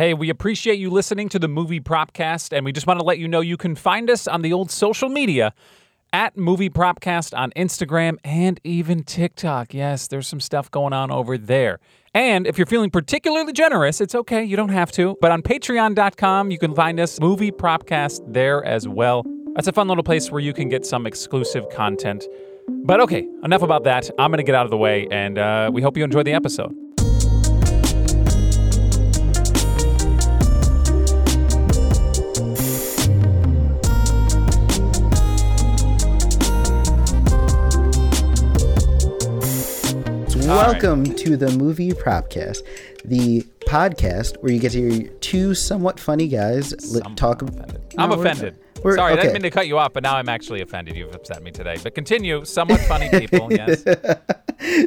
Hey, we appreciate you listening to the Movie Propcast, and we just want to let you know you can find us on the old social media at Movie Propcast on Instagram and even TikTok. Yes, there's some stuff going on over there. And if you're feeling particularly generous, it's okay, you don't have to. But on patreon.com, you can find us Movie Propcast there as well. That's a fun little place where you can get some exclusive content. But okay, enough about that. I'm going to get out of the way, and uh, we hope you enjoy the episode. Welcome to the Movie Propcast, the podcast where you get to hear two somewhat funny guys li- talk. Offended. I'm No, we're- offended. we're- Sorry, I didn't mean to cut you off, but now I'm actually offended. You've upset me today. But continue. Somewhat funny people, yes.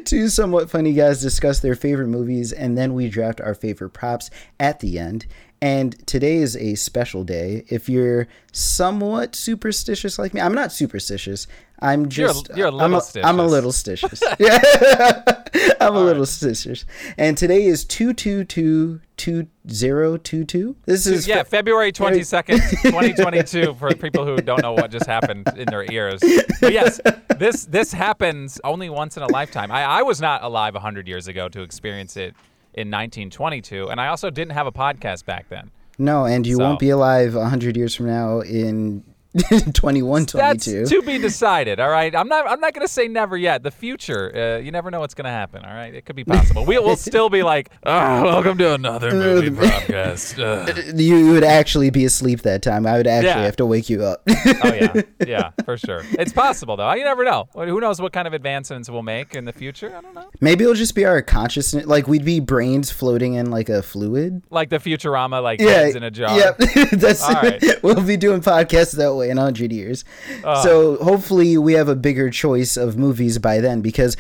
two somewhat funny guys discuss their favorite movies, and then we draft our favorite props at the end. And today is a special day. If you're somewhat superstitious like me, I'm not superstitious. I'm You're a- just you're a I'm little a, I'm a little stitious. yeah, I'm a little stitious. And today is two two two two zero two two. This is Yeah, fe- February 22nd, 2022, for people who don't know what just happened in their ears. But yes, this this happens only once in a lifetime. I, I was not alive 100 years ago to experience it in 1922, and I also didn't have a podcast back then. no, and you So- won't be alive hundred years from now in 21, That's 22. to be decided. All right, I'm not. I'm not going to say never yet. The future, uh, you never know what's going to happen. All right, it could be possible. We will still be like, oh, welcome to another movie podcast. Ugh." you, would actually be asleep that time. I would actually Yeah. have to wake you up. Oh yeah, yeah, for sure. It's possible though. You never know. Who knows what kind of advancements we'll make in the future? I don't know. Maybe it'll just be our consciousness. Like we'd be brains floating in like a fluid. Like the Futurama, like Yeah, in a jar. Yep, that's All right. we'll be doing podcasts that way in hundred years. Uh. so hopefully we have a bigger choice of movies by then because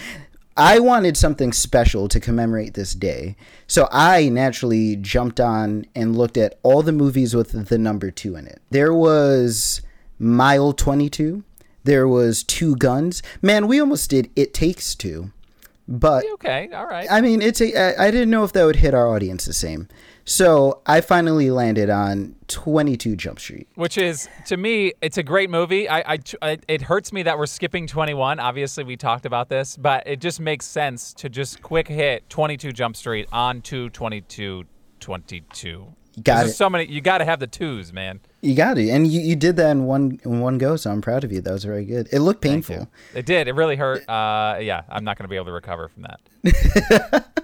I wanted something special to commemorate this day. So I naturally jumped on and looked at all the movies with the number two in it. There was Mile Twenty Two. There was Two Guns. Man, we almost did It Takes Two, but Okay. All right. I mean, it's a. I, I didn't know if that would hit our audience the same. So I finally landed on 22 Jump Street. Which is to me, it's a great movie. I, I, it hurts me that we're skipping 21. Obviously, we talked about this, but it just makes sense to just quick hit 22 Jump Street on to 22 22. Got it. so many. You got to have the twos, man. You got it, and you, you did that in one in one go. So I'm proud of you. That was very good. It looked painful. It did. It really hurt. Uh, yeah, I'm not going to be able to recover from that.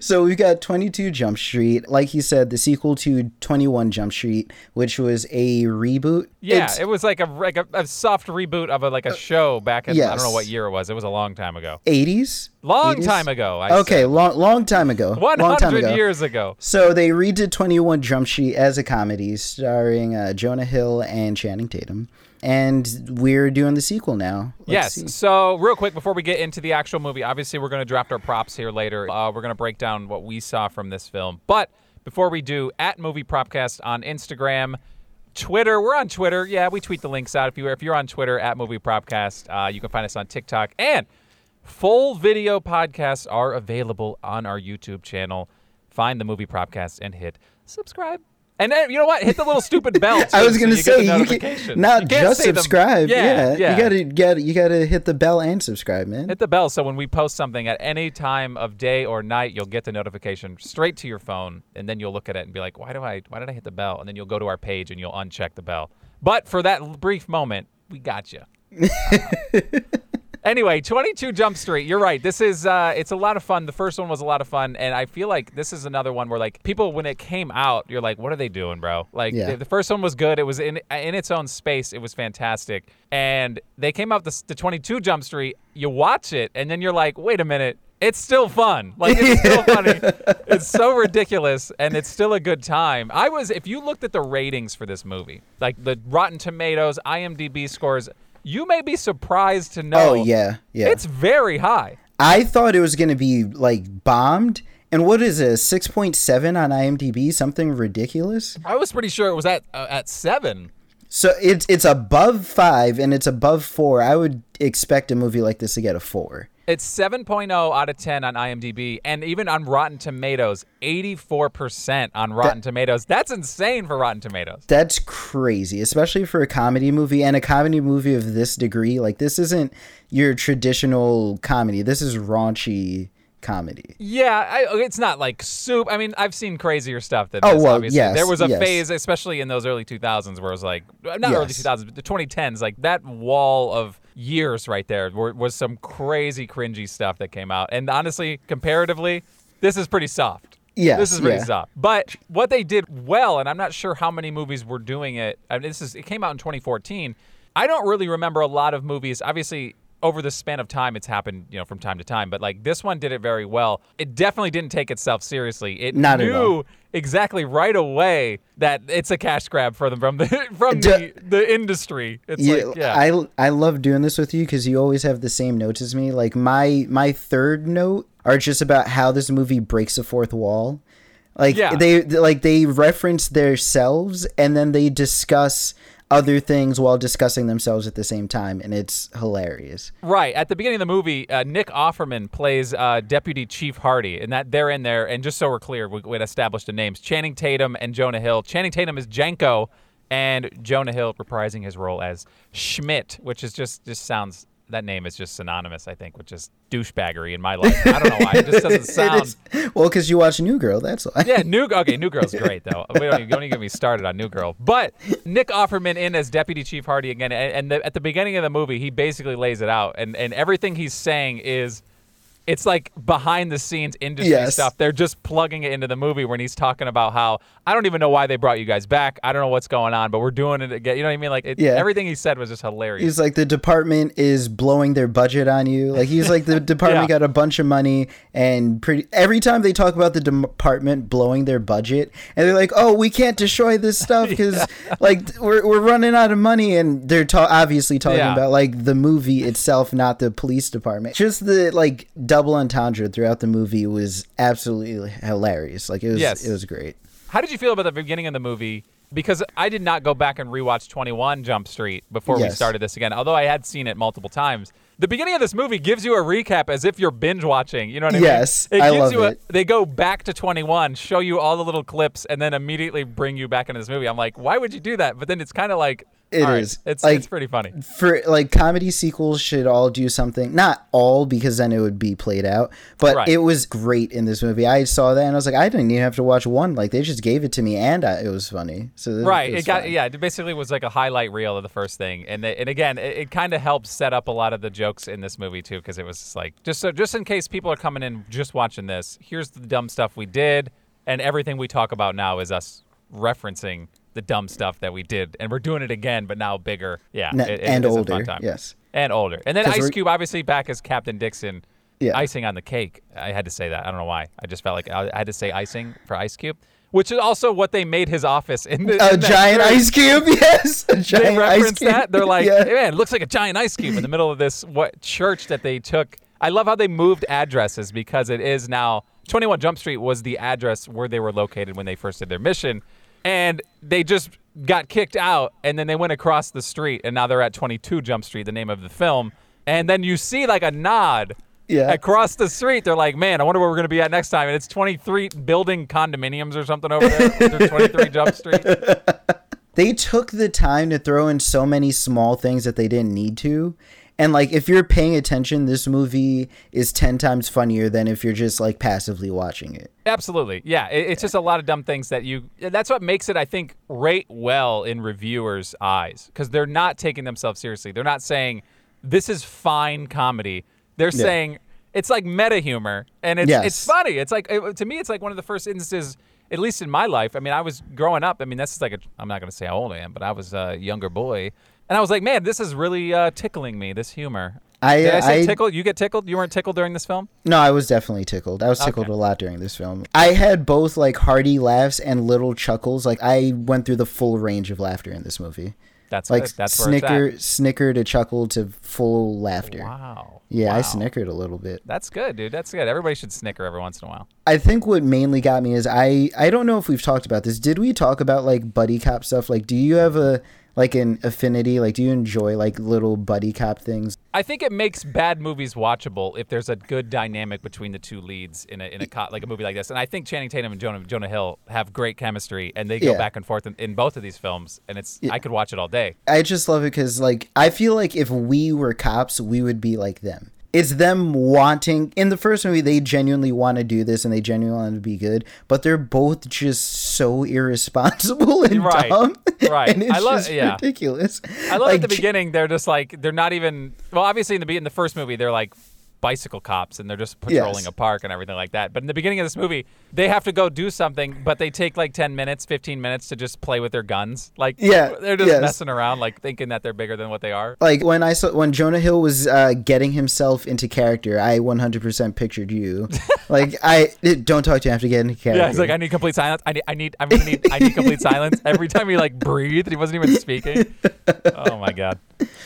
So we've got 22 Jump Street, like you said, the sequel to 21 Jump Street, which was a reboot. Yeah, It's- it was like a like a, a soft reboot of a like a uh, show back in I don't know what year it was. It was a long time ago. 80s. Long 80s? time ago. I Okay, said. long long time ago. 100 ago. years ago. So they redid 21 Jump Street as a comedy starring uh, Jonah Hill and Channing Tatum. And we're doing the sequel now. Let's yes. see. So, real quick before we get into the actual movie, obviously we're going to draft our props here later. Uh, we're going to break down what we saw from this film. But before we do, at Movie Propcast on Instagram, Twitter. We're on Twitter. Yeah, we tweet the links out. If you if you're on Twitter at Movie Propcast, uh, you can find us on TikTok and full video podcasts are available on our YouTube channel. Find the Movie Propcast and hit subscribe. And then, you know what? Hit the little stupid bell. I was gonna you get say you can not You just subscribe. Yeah, Yeah, you gotta gotta you gotta hit the bell and subscribe, man. Hit the bell so when we post something at any time of day or night, you'll get the notification straight to your phone, and then you'll look at it and be like, "Why do I? Why did I hit the bell?" And then you'll go to our page and you'll uncheck the bell. But for that brief moment, we got you. anyway, 22 Jump Street. You're right. This is uh, it's a lot of fun. The first one was a lot of fun, and I feel like this is another one where like people when it came out, you're like, "What are they doing, bro?" Like Yeah. the, the first one was good. It was in in its own space. It was fantastic, and they came out the, the 22 Jump Street. You watch it, and then you're like, "Wait a minute." It's still fun. Like it's still funny. It's so ridiculous and it's still a good time. I was if you looked at the ratings for this movie, like the Rotten Tomatoes, IMDb scores, you may be surprised to know oh yeah, yeah. it's very high. I thought it was gonna be like bombed. And what is it? Six point seven on IMDb? Something ridiculous. I was pretty sure it was at uh, at 7. So it's it's above five and it's above four. I would expect a movie like this to get a four. It's 7.0 out of 10 on IMDb, and even on Rotten Tomatoes, 84% on Rotten Tomatoes. That's insane for Rotten Tomatoes. That's crazy, especially for a comedy movie and a comedy movie of this degree. Like this isn't your traditional comedy. This is raunchy comedy. Yeah, I, it's not like soup. I mean, I've seen crazier stuff than Oh, this. well, obviously, yes, there was a yes. phase, especially in those early 2000s, where it was like not early 2000s, but the 2010s. Like that wall of years right there were, was some crazy, cringy stuff that came out. And honestly, comparatively, this is pretty soft. Yeah, this is pretty yeah. soft. But what they did well, and I'm not sure how many movies were doing it. I mean, this is it came out in 2014. I don't really remember a lot of movies. Obviously, over the span of time, it's happened, you know, from time to time. But like this one did it very well. It definitely didn't take itself seriously. It Not knew exactly right away that it's a cash grab for them from the from the, the industry. It's Yeah, like yeah. I I love doing this with you because you always have the same notes as me. Like my my third note are just about how this movie breaks the fourth wall. Like Yeah. they like they reference themselves and then they discuss other things while discussing themselves at the same time, and it's hilarious. Right at the beginning of the movie, uh, Nick Offerman plays uh, Deputy Chief Hardy, and that they're in there. And just so we're clear, we, we established the names: Channing Tatum and Jonah Hill. Channing Tatum is Jenko, and Jonah Hill reprising his role as Schmidt, which is just just sounds. That name is just synonymous, I think, with just douchebaggery in my life. I don't know why. It just doesn't sound. well, because you watch New Girl, that's why. Yeah, New Girl. okay, New Girl's great though. We don't, even- don't even get me started on New Girl. But Nick Offerman in as Deputy Chief Hardy again, and, and the, at the beginning of the movie, he basically lays it out, and and everything he's saying is. It's like behind the scenes industry Yes. stuff. They're just plugging it into the movie when he's talking about how I don't even know why they brought you guys back. I don't know what's going on, but we're doing it again. You know what I mean? Like it, Yeah. everything he said was just hilarious. He's like the department is blowing their budget on you. Like he's like the department Yeah. got a bunch of money and pretty every time they talk about the department blowing their budget and they're like, "Oh, we can't destroy this stuff because like we're we're running out of money." And they're ta- obviously talking Yeah. about like the movie itself, not the police department. Just the like double entendre throughout the movie was absolutely hilarious. Like it was Yes. it was great. How did you feel about the beginning of the movie? Because I did not go back and rewatch 21 Jump Street before we started this again, although I had seen it multiple times. The beginning of this movie gives you a recap as if you're binge watching. You know what I mean? Yes, mean? It I love you a, it. They go back to 21, show you all the little clips, and then immediately bring you back into this movie. I'm like, why would you do that? But then it's kind of like, It all right, is. It's Like- it's pretty funny. for like comedy sequels should all do something not all because then it would be played out but Right. it was great in this movie i saw that and i was like i didn't even have to watch one like they just gave it to me and I, it was funny so it- Right. it, It, got fine. yeah. It basically was like a highlight reel of the first thing, and they, and again, it, it kind of helps set up a lot of the jokes in this movie too, because it was just like just so just in case people are coming in just watching this. Here's the dumb stuff we did, and everything we talk about now is us referencing the dumb stuff that we did, and we're doing it again, but now bigger. Yeah, N- it- and older yes and older, and then Ice we're- Cube obviously back as Captain Dixon. Yeah. Icing on the cake. I had to say that. I don't know why. I just felt like I had to say icing for Ice Cube, which is also what they made his office in. The, a in giant ice cube yes a they giant ice reference cube that. They're like, yeah. "Hey, man, it looks like a giant ice cube in the middle of this what church that they took. I love how they moved addresses because it is now 21 Jump Street was the address where they were located when they first did their mission, and they just got kicked out, and then they went across the street, and now they're at 22 Jump Street, the name of the film, and then you see like a nod. Yeah. Across the street, they're like, "Man, I wonder where we're going to be at next time." And it's 23 building condominiums or something over there. 23 Jump Street. they took the time to throw in so many small things that they didn't need to and like if you're paying attention this movie is 10 times funnier than if you're just like passively watching it Absolutely. Yeah. It, it's just a lot of dumb things that you, that's what makes it, I think, rate well in reviewers' eyes because they're not taking themselves seriously. They're not saying, this is fine comedy. They're saying, it's like meta humor and it's, Yes. it's funny. It's like, it, to me, it's like one of the first instances, at least in my life. I mean, I was growing up. I mean, that's just like a, I'm not going to say how old I am, but I was a younger boy. And I was like, man, this is really uh, tickling me, this humor. I- Did I say I- tickled? You get tickled? You weren't tickled during this film? no i was definitely tickled i was tickled Okay. a lot during this film i had both like hearty laughs and little chuckles like i went through the full range of laughter in this movie That's like. That's snicker snicker to chuckle to full laughter Wow. yeah i snickered a little bit That's good, dude. That's good. Everybody should snicker every once in a while. I think what mainly got me is I I don't know if we've talked about this. Did we talk about like buddy cop stuff? Like, do you have a like in affinity? Like, do you enjoy like little buddy cop things? I think it makes bad movies watchable if there's a good dynamic between the two leads in a in a co- like a movie like this. And I think Channing Tatum and Jonah Jonah Hill have great chemistry, and they go Yeah. back and forth in, in both of these films. And it's I could watch it all day. I just love it because like I feel like if we were cops, we would be like them. It's them wanting in the first movie they genuinely want to do this and they genuinely want to be good, but they're both just so irresponsible and Right, dumb. right. and it's I love- just yeah. ridiculous. I love like, at the beginning they're just like they're not even well obviously in the in the first movie they're like bicycle cops and they're just patrolling Yes. a park and everything like that. But in the beginning of this movie, they have to go do something, but they take like 10 minutes, 15 minutes to just play with their guns. Like Yeah, they're just yes. messing around like thinking that they're bigger than what they are. Like when I saw when Jonah Hill was uh, getting himself into character, I 100% pictured you. like I don't talk to you. I have to get into character. Yeah, he's like, I need complete silence. I need, I need, I'm gonna need, I need complete silence. Every time he like breathed, he wasn't even speaking. Oh my god,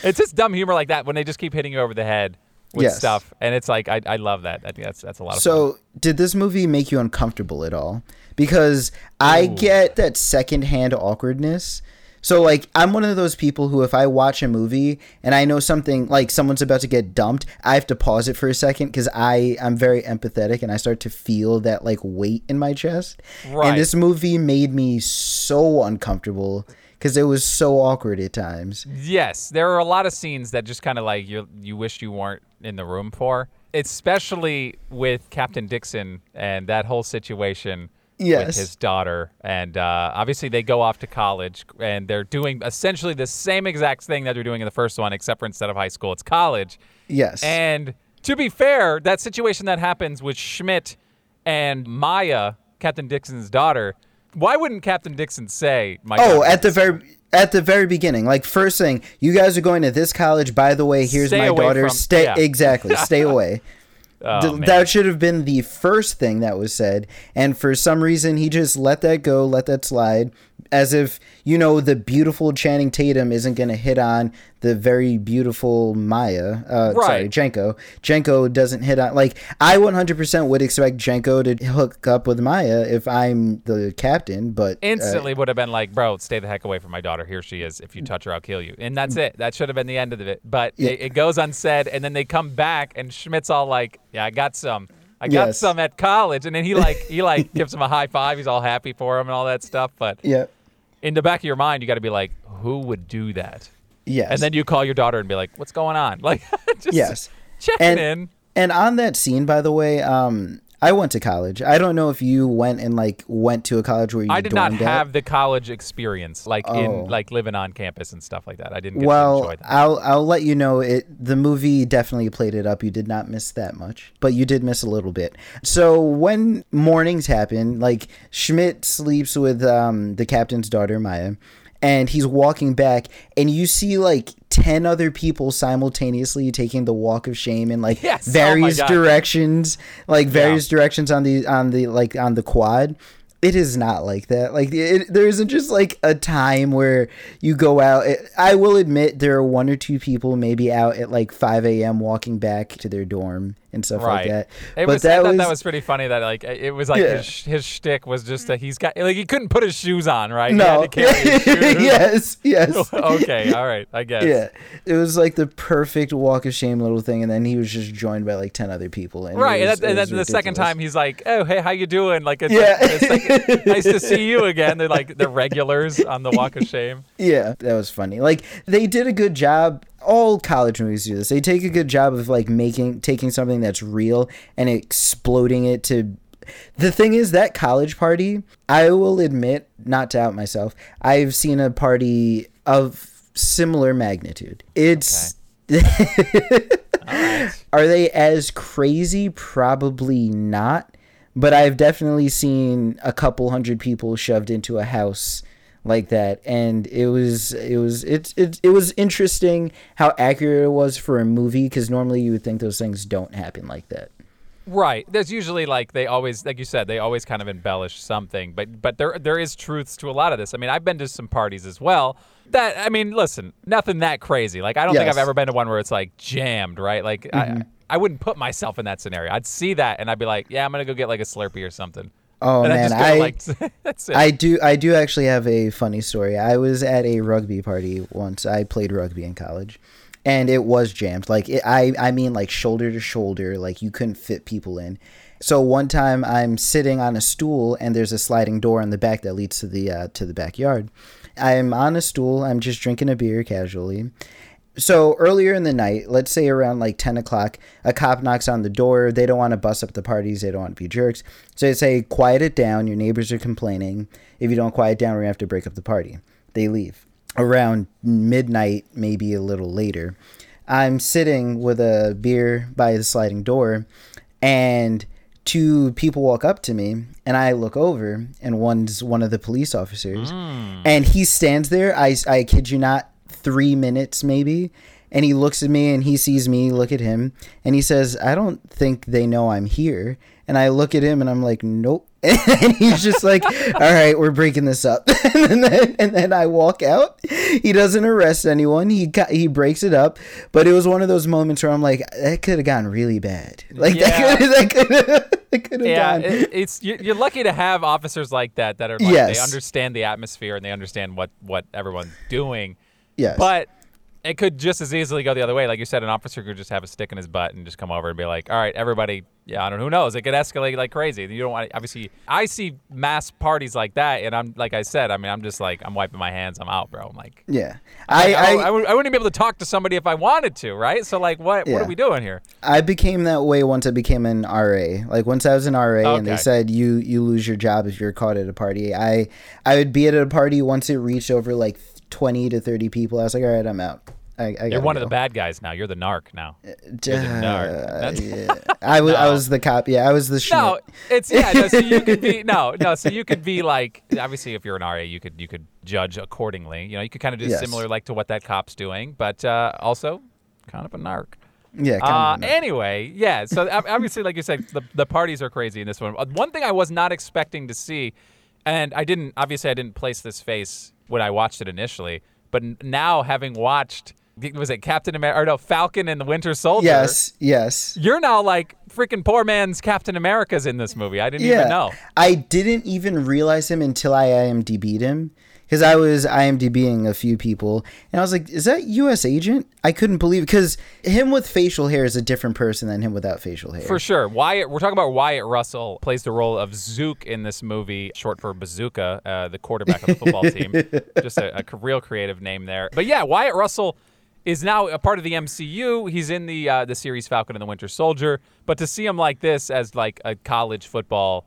it's just dumb humor like that when they just keep hitting you over the head with Yes. stuff, and it's like I, I love that. I think that's that's a lot of fun. So, did this movie make you uncomfortable at all? Because I Ooh. get that secondhand awkwardness. So, like, I'm one of those people who, if I watch a movie and I know something, like someone's about to get dumped, I have to pause it for a second because I I'm very empathetic and I start to feel that like weight in my chest. Right. And this movie made me so uncomfortable because it was so awkward at times. Yes, there are a lot of scenes that just kind of like you you wish you weren't in the room for, especially with Captain Dixon and that whole situation with his daughter. And uh, obviously, they go off to college and they're doing essentially the same exact thing that they're doing in the first one, except for instead of high school, it's college. Yes. And to be fair, that situation that happens with Schmidt and Maya, Captain Dixon's daughter, why wouldn't Captain Dixon say, "My Oh, at the very at the very beginning, like first thing, you guys are going to this college. By the way, here's Stay my daughter. from- stay yeah. exactly, stay away. Oh, Th- that should have been the first thing that was said, and for some reason, he just let that go, let that slide, as if you know the beautiful Channing Tatum isn't going to hit on the very beautiful Maya. Uh, Sorry, Right. Jenko. Jenko doesn't hit on like I 100% would expect Jenko to hook up with Maya if I'm the captain, but uh, instantly would have been like, bro, stay the heck away from my daughter. Here she is. If you touch her, I'll kill you. And that's it. That should have been the end of it. But Yeah. it, it goes unsaid, and then they come back, and Schmidt's all like, "Yeah, I got some. I got Yes. some at college." And then he like he like gives him a high five. He's all happy for him and all that stuff. But yeah, in the back of your mind, you got to be like, who would do that? yes, And then you call your daughter and be like, what's going on? Like, just yes. checking And- in. And on that scene, by the way, um, I went to college. I don't know if you went and like went to a college where you. I did not dormed at. have the college experience, like Oh. in like living on campus and stuff like that. I didn't get to Well, enjoy that. I'll I'll let you know it. The movie definitely played it up. You did not miss that much, but you did miss a little bit. So when mornings happen, like Schmidt sleeps with um, the captain's daughter Maya, and he's walking back, and you see like ten other people simultaneously taking the walk of shame in like Yes, oh various God. directions, like various directions on the on the like on the quad. It is not like that. Like it, there isn't just like a time where you go out. It, I will admit there are one or two people maybe out at like 5 a.m. walking back to their dorm and stuff right. like that. It but was, that I thought was that was pretty funny that like it was like Yeah. his his shtick was just that he's got like he couldn't put his shoes on, right? He no. had to carry his shoes. yes, yes. okay, all right, I guess. Yeah, it was like the perfect walk of shame little thing, and then he was just joined by like ten other people. And Right, and, that, and was then the second time he's like, "Oh, hey, how you doing?" Like, it's, Yeah. like, it's like, nice to see you again. They're like the regulars on the Walk of Shame. Yeah, that was funny. Like they did a good job. All college movies do this. They take a good job of like making taking something that's real and exploding it to. The thing is that college party. I will admit, not to out myself, I've seen a party of similar magnitude. It's. Right. Are they as crazy? Probably not. But I've definitely seen a couple hundred people shoved into a house like that and it was it was it it, it was interesting how accurate it was for a movie because normally you would think those things don't happen like that Right. There's usually like they always, like you said, they always kind of embellish something, but but there there is truths to a lot of this. I mean, I've been to some parties as well. That I mean, listen, nothing that crazy. Like I don't think I've ever been to one where it's like jammed, right? Like I mm-hmm. I wouldn't put myself in that scenario. I'd see that and I'd be like, yeah, I'm gonna go get like a Slurpee or something. Oh and man, I like, that's it. I do I do actually have a funny story. I was at a rugby party once. I played rugby in college, and it was jammed. Like it, I I mean like shoulder to shoulder. Like you couldn't fit people in. So one time I'm sitting on a stool and there's a sliding door in the back that leads to the uh, to the backyard. I'm on a stool. I'm just drinking a beer casually. So earlier in the night, let's say around like 10 o'clock, a cop knocks on the door. They don't want to bust up the parties. They don't want to be jerks. So they say, quiet it down. Your neighbors are complaining. If you don't quiet down, we're going to have to break up the party. They leave. Around midnight, maybe a little later, I'm sitting with a beer by the sliding door, and two people walk up to me, and I look over, and one's one of the police officers, hmm. and he stands there. I, I kid you not, three minutes maybe. And he looks at me and he sees me look at him and he says, I don't think they know I'm here. And I look at him and I'm like, nope. And he's just like, all right, we're breaking this up. and, then, and then I walk out. He doesn't arrest anyone. He got, he breaks it up. But it was one of those moments where I'm like, that could have gone really bad. Like Yeah. that could have yeah, gone. it, it's you- you're lucky to have officers like that that are like Yes. they understand the atmosphere and they understand what what everyone's doing. Yes. But it could just as easily go the other way. Like you said, an officer could just have a stick in his butt and just come over and be like, "All right, everybody, yeah, I don't know, who knows? It could escalate like crazy. You don't want obviously. I see mass parties like that, and I'm like I said, I mean, I'm just like I'm wiping my hands. I'm out, bro. I'm like, yeah. I, I, I, I, I wouldn't even be able to talk to somebody if I wanted to, right? So like, what what are we doing here? I became that way once I became an RA. Like once I was an RA and they said you you lose your job if you're caught at a party. I I would be at a party once it reached over like 20 to 30 people. I was like, "All right, I'm out." I, I You're one of the bad guys now. You're the narc now. Uh, You're the narc. Yeah. I was I was the cop. Yeah, I was the Schmidt. No, it's yeah. No, so you could be no, no. So you could be like obviously if you're an RA, you could you could judge accordingly. You know, you could kind of do Yes. similar like to what that cop's doing, but uh, also kind of a narc. Yeah, Uh, anyway, yeah. So obviously, like you said, the the parties are crazy in this one. Uh, One thing I was not expecting to see, and I didn't obviously I didn't place this face when I watched it initially, but now having watched was it Captain America or no Falcon and the Winter Soldier? Yes, yes. You're now like freaking poor man's Captain America's in this movie. I didn't Yeah. even know. I didn't even realize him until I IMDb'd him. Because I was IMDbing a few people, and I was like, "Is that U.S. agent?" I couldn't believe because him with facial hair is a different person than him without facial hair. For sure. Wyatt, we're talking about Wyatt Russell plays the role of Zook in this movie, short for Bazooka, uh, the quarterback of the football team. Just a real creative name there. But yeah, Wyatt Russell is now a part of the MCU. He's in the uh, the series Falcon and the Winter Soldier. But to see him like this as like a college football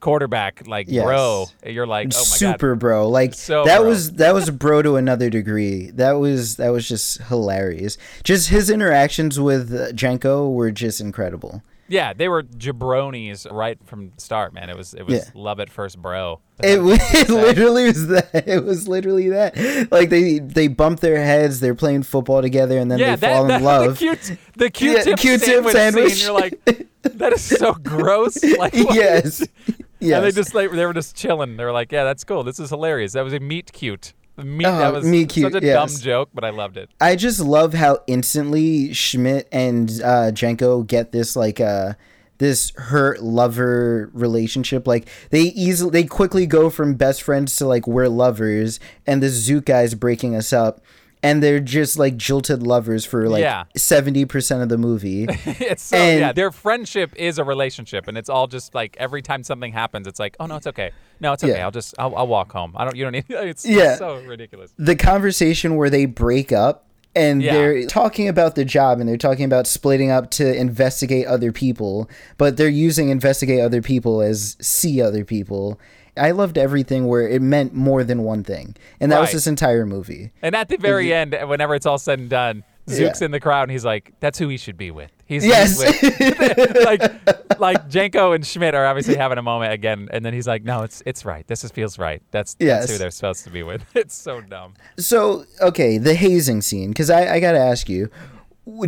quarterback, like Yes. bro, you're like, oh my super bro like So that bro. was that was a bro to another degree that was that was just hilarious just his interactions with uh, jenko were just incredible god. Yeah, they were jabronis right from the start, man. It was it was Yeah. love at first, bro. it, was, it literally was that it was literally that like they they bump their heads they're playing football together and then yeah, they that, fall that in love the cute the Q-tip, Q-tip sandwich, sandwich. scene. You're like, that is so gross. Like, what? yes yes And they just like they were just chilling. They were like, yeah, that's cool. This is hilarious. That was a meat cute. Meat Oh, that was meat cute, such a yes. dumb joke, but I loved it. I just love how instantly Schmidt and uh, Jenko get this like uh this hurt lover relationship. Like they easily they quickly go from best friends to like we're lovers, and the Zook guy's breaking us up, and they're just like jilted lovers for like Yeah. seventy percent of the movie. it's so And- yeah, their friendship is a relationship, and it's all just like every time something happens, it's like, oh no, it's okay. No, it's okay. Yeah. I'll just I'll, I'll walk home. I don't. You don't need. It's, Yeah. it's so ridiculous. the conversation where they break up and Yeah. they're talking about the job and they're talking about splitting up to investigate other people, but they're using investigate other people as see other people. I loved everything where it meant more than one thing. And that was this entire movie. And at the very end, whenever it's all said and done, Zook's Yeah. in the crowd, and he's like, "That's who he should be with." He's Yes. with- like like Jenko and Schmidt are obviously having a moment again, and then he's like, "No, it's it's right. This is, feels right. That's that's who they're supposed to be with." It's so dumb. So, okay, the hazing scene, because I, I got to ask you,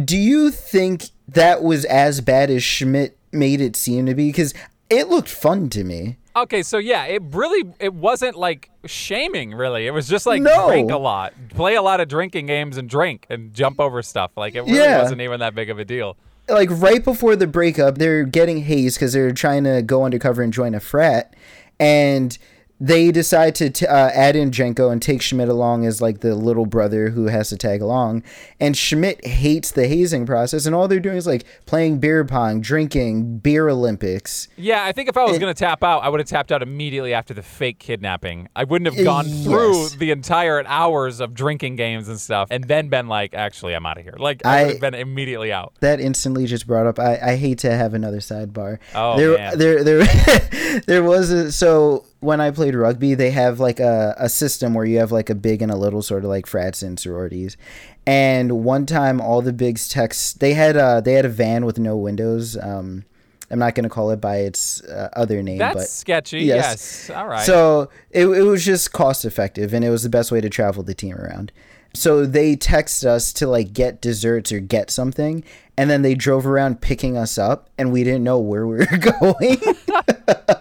do you think that was as bad as Schmidt made it seem to be? Because it looked fun to me. Okay, so yeah, it really it wasn't like shaming really. It was just like No. drink a lot, play a lot of drinking games, and drink and jump over stuff. Like it really Yeah. wasn't even that big of a deal. like right before the breakup, they're getting hazed because they're trying to go undercover and join a frat, and they decide to t- uh, add in Jenko and take Schmidt along as like the little brother who has to tag along. And Schmidt hates the hazing process, and all they're doing is like playing beer pong, drinking, beer Olympics. Yeah, I think if I was going to tap out, I would have tapped out immediately after the fake kidnapping. I wouldn't have gone through the entire hours of drinking games and stuff and then been like, actually, I'm out of here. Like, I, I- would have been immediately out. That instantly just brought up. I, I hate to have another sidebar. Oh, there, man. there, there, there was a so when I played rugby, they have like a, a system where you have like a big and a little sort of like frats and sororities. And one time, all the bigs text they had uh they had a van with no windows. Um, I'm not gonna call it by its uh, other name, That's but sketchy. yes. Yes. All right. so it, it was just cost effective and it was the best way to travel the team around. So they text us to like get desserts or get something, and then they drove around picking us up, and we didn't know where we were going.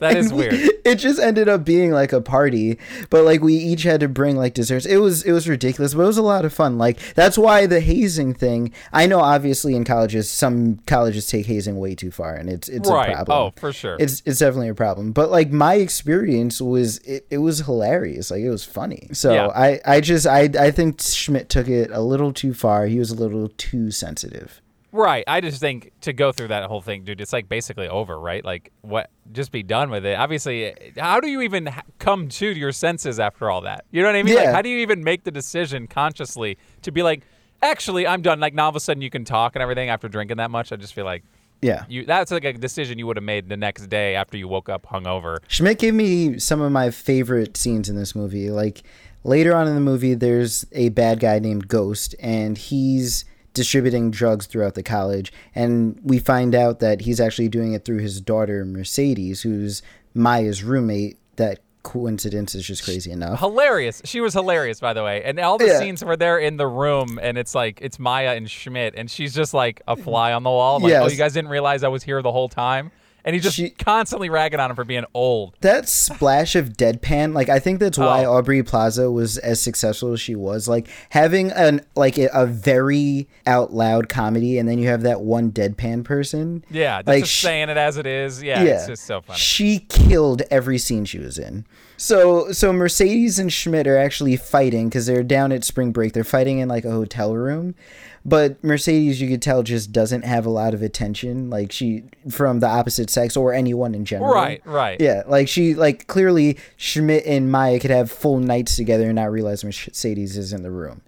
that is we- weird. It just ended up being like a party, but like we each had to bring like desserts. It was it was ridiculous, but it was a lot of fun. Like that's why the hazing thing. I know obviously in colleges some colleges take hazing way too far, and it's it's right. a problem. Oh, for sure. It's it's definitely a problem. But like my experience was it, it was hilarious. Like it was funny. So Yeah. I I just I I think Schmidt took it a little too far. He was a little too sensitive. Right. I just think to go through that whole thing, dude, it's like basically over, right? Like, what? Just be done with it. Obviously, how do you even come to your senses after all that? You know what I mean? Like, Yeah. how do you even make the decision consciously to be like, actually, I'm done? Like, now all of a sudden you can talk and everything after drinking that much. I just feel like Yeah. you that's like a decision you would have made the next day after you woke up hungover. Schmidt gave me some of my favorite scenes in this movie. Like later on in the movie, there's a bad guy named Ghost, and he's distributing drugs throughout the college. And we find out that he's actually doing it through his daughter, Mercedes, who's Maya's roommate. That coincidence is just crazy enough. Hilarious. She was hilarious, by the way. And all the Yeah. scenes where they're in the room and it's like it's Maya and Schmidt and she's just like a fly on the wall. Like, oh, you guys didn't realize I was here the whole time. And he's just She- constantly ragging on him for being old. that splash of deadpan like i think that's why Oh. aubrey plaza was as successful as she was like having an like a, a very out loud comedy and then you have that one deadpan person Yeah, that's like just sh- saying it as it is. Yeah, it's just so funny. she killed every scene she was in so so mercedes and schmidt are actually fighting because they're down at spring break they're fighting in like a hotel room but mercedes you could tell just doesn't have a lot of attention like she from the opposite sex or anyone in general Right, right. yeah, like she like clearly Schmidt and Maya could have full nights together and not realize Mercedes is in the room.